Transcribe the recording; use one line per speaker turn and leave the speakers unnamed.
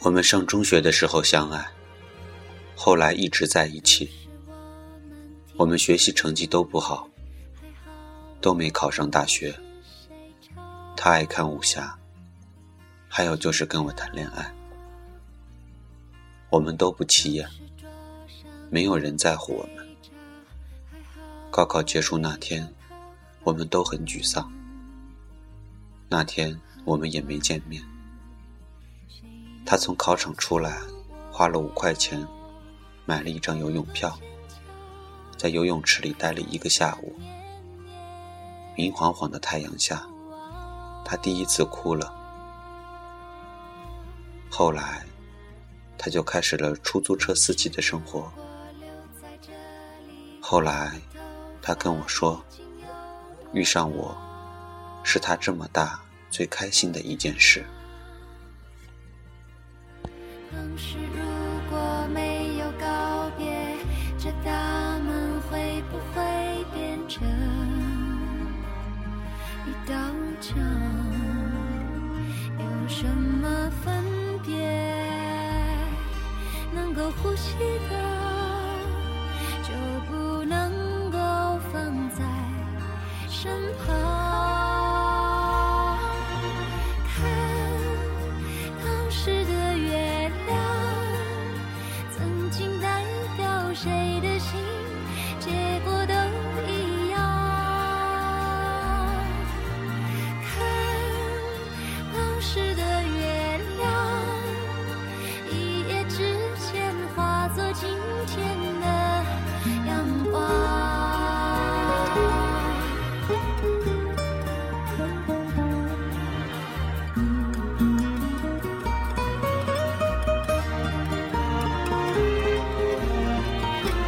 我们上中学的时候相爱，后来一直在一起。我们学习成绩都不好，都没考上大学。他爱看武侠，还有就是跟我谈恋爱。我们都不起眼，没有人在乎我们。高考结束那天，我们都很沮丧。那天我们也没见面。他从考场出来，花了五块钱，买了一张游泳票，在游泳池里待了一个下午。明晃晃的太阳下，他第一次哭了。后来，他就开始了出租车司机的生活。后来，他跟我说，遇上我，是他这么大最开心的一件事。
是，如果没有告别，这大门会不会变成一道墙？有什么分别？能够呼吸的，就不能够放在身旁。时的月亮一夜之间化作今天的